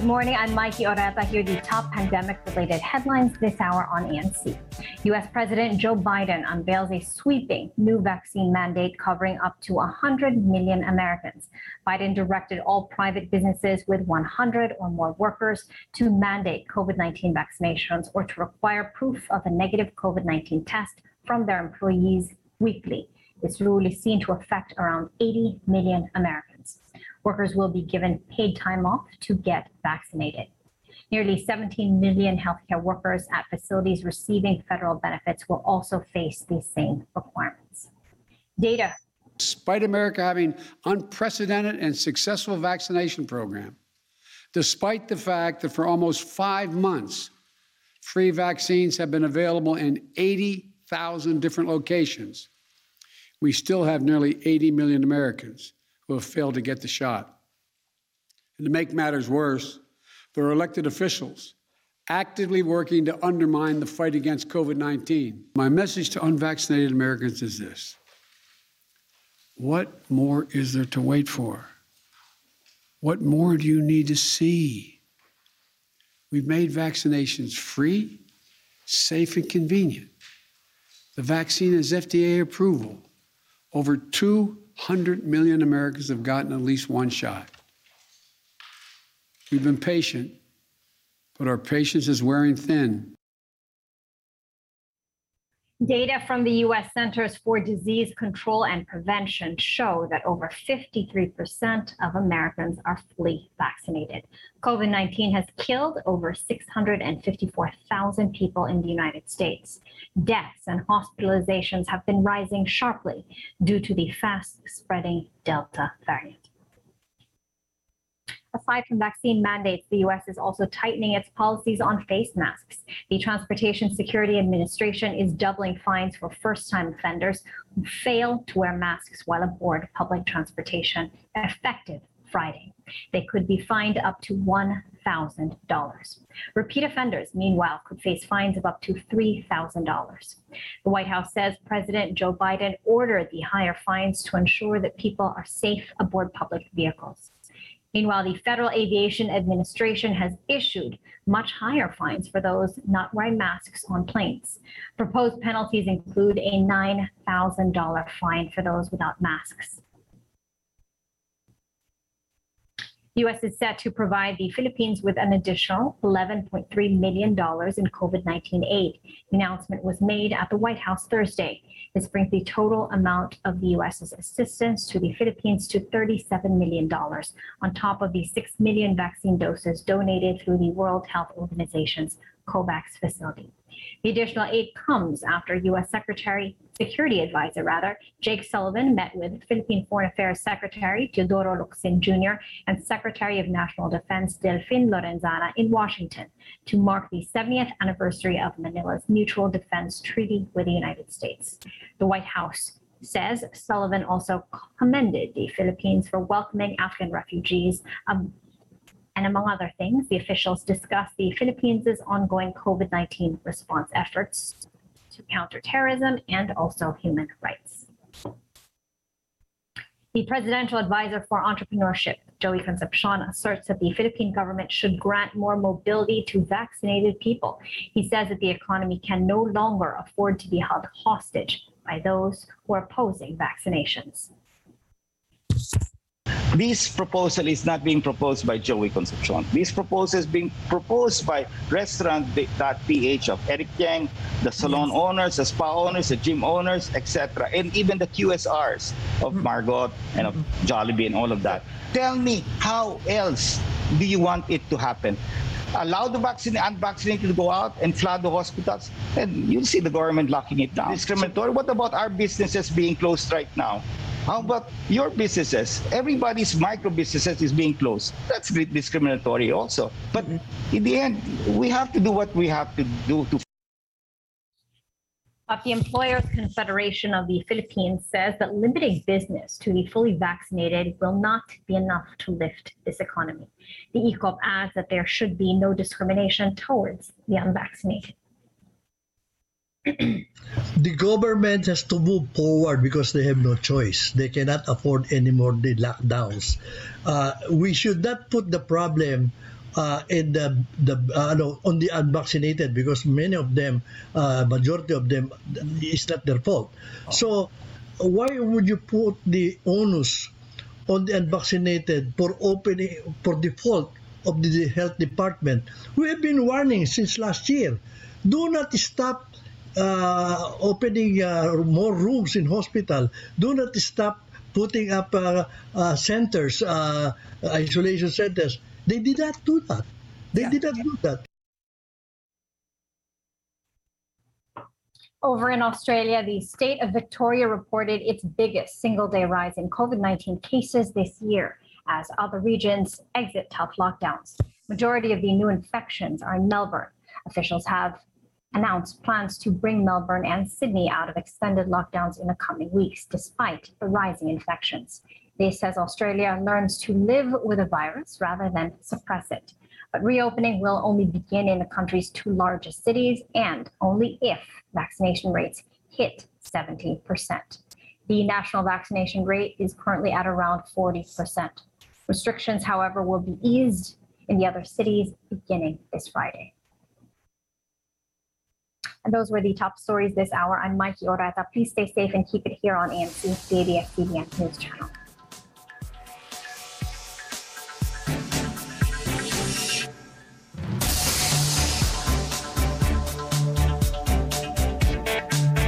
Good morning. I'm Mikey Oreta. Here are the top pandemic-related headlines this hour on ANC. U.S. President Joe Biden unveils a sweeping new vaccine mandate covering up to 100 million Americans. Biden directed all private businesses with 100 or more workers to mandate COVID-19 vaccinations or to require proof of a negative COVID-19 test from their employees weekly. This rule is seen to affect around 80 million Americans. Workers will be given paid time off to get vaccinated. Nearly 17 million healthcare workers at facilities receiving federal benefits will also face these same requirements. Data Despite America having unprecedented and successful vaccination program, despite the fact that for almost five months, free vaccines have been available in 80,000 different locations, we still have nearly 80 million Americans who have failed to get the shot. And to make matters worse, there are elected officials actively working to undermine the fight against COVID 19. My message to unvaccinated Americans is this What more is there to wait for? What more do you need to see? We've made vaccinations free, safe, and convenient. The vaccine has FDA approval. Over 200 million Americans have gotten at least one shot. We've been patient, but our patience is wearing thin. Data from the U.S. Centers for Disease Control and Prevention show that over 53% of Americans are fully vaccinated. COVID 19 has killed over 654,000 people in the United States. Deaths and hospitalizations have been rising sharply due to the fast spreading Delta variant. Aside from vaccine mandates, the U.S. is also tightening its policies on face masks. The Transportation Security Administration is doubling fines for first time offenders who fail to wear masks while aboard public transportation, effective Friday. They could be fined up to $1,000. Repeat offenders, meanwhile, could face fines of up to $3,000. The White House says President Joe Biden ordered the higher fines to ensure that people are safe aboard public vehicles. Meanwhile, the Federal Aviation Administration has issued much higher fines for those not wearing masks on planes. Proposed penalties include a $9,000 fine for those without masks. The U.S. is set to provide the Philippines with an additional $11.3 million in COVID 19 aid. The announcement was made at the White House Thursday. This brings the total amount of the U.S.'s assistance to the Philippines to $37 million, on top of the 6 million vaccine doses donated through the World Health Organization's COVAX facility. The additional aid comes after U.S. Secretary, Security Advisor rather, Jake Sullivan met with Philippine Foreign Affairs Secretary Teodoro Locsin Jr. and Secretary of National Defense Delfin Lorenzana in Washington to mark the 70th anniversary of Manila's Mutual Defense Treaty with the United States. The White House says Sullivan also commended the Philippines for welcoming Afghan refugees, and among other things, the officials discussed the Philippines' ongoing COVID 19 response efforts to counter terrorism and also human rights. The presidential advisor for entrepreneurship, Joey Concepcion, asserts that the Philippine government should grant more mobility to vaccinated people. He says that the economy can no longer afford to be held hostage by those who are opposing vaccinations. This proposal is not being proposed by Joey Concepcion. This proposal is being proposed by Restaurant.ph of Eric Teng, the salon owners, the spa owners, the gym owners, etc., and even the QSRs of mm-hmm. Margot and of mm-hmm. Jollibee and all of that. Tell me, how else do you want it to happen? allow the vaccine, unvaccinated to go out and flood the hospitals, and you'll see the government locking it down. Discriminatory. What about our businesses being closed right now? How about your businesses? Everybody's micro businesses is being closed. That's discriminatory also. But mm-hmm. in the end, we have to do what we have to do to but the Employers Confederation of the Philippines says that limiting business to the fully vaccinated will not be enough to lift this economy. The ECOP adds that there should be no discrimination towards the unvaccinated. The government has to move forward because they have no choice. They cannot afford any more the lockdowns. Uh, we should not put the problem uh, and the the uh, ano, on the unvaccinated because many of them, uh, majority of them, is not their fault. So why would you put the onus on the unvaccinated for opening for default of the health department? We have been warning since last year. Do not stop uh, opening uh, more rooms in hospital. Do not stop putting up uh, uh, centers, uh, isolation centers. They did not do that. They did not do that. Over in Australia, the state of Victoria reported its biggest single day rise in COVID 19 cases this year as other regions exit tough lockdowns. Majority of the new infections are in Melbourne. Officials have announced plans to bring Melbourne and Sydney out of extended lockdowns in the coming weeks, despite the rising infections. This says Australia learns to live with a virus rather than suppress it. But reopening will only begin in the country's two largest cities and only if vaccination rates hit 70%. The national vaccination rate is currently at around 40%. Restrictions, however, will be eased in the other cities beginning this Friday. Those were the top stories this hour. I'm Mikey Orata. Please stay safe and keep it here on ANC, the ABS-CBN News Channel.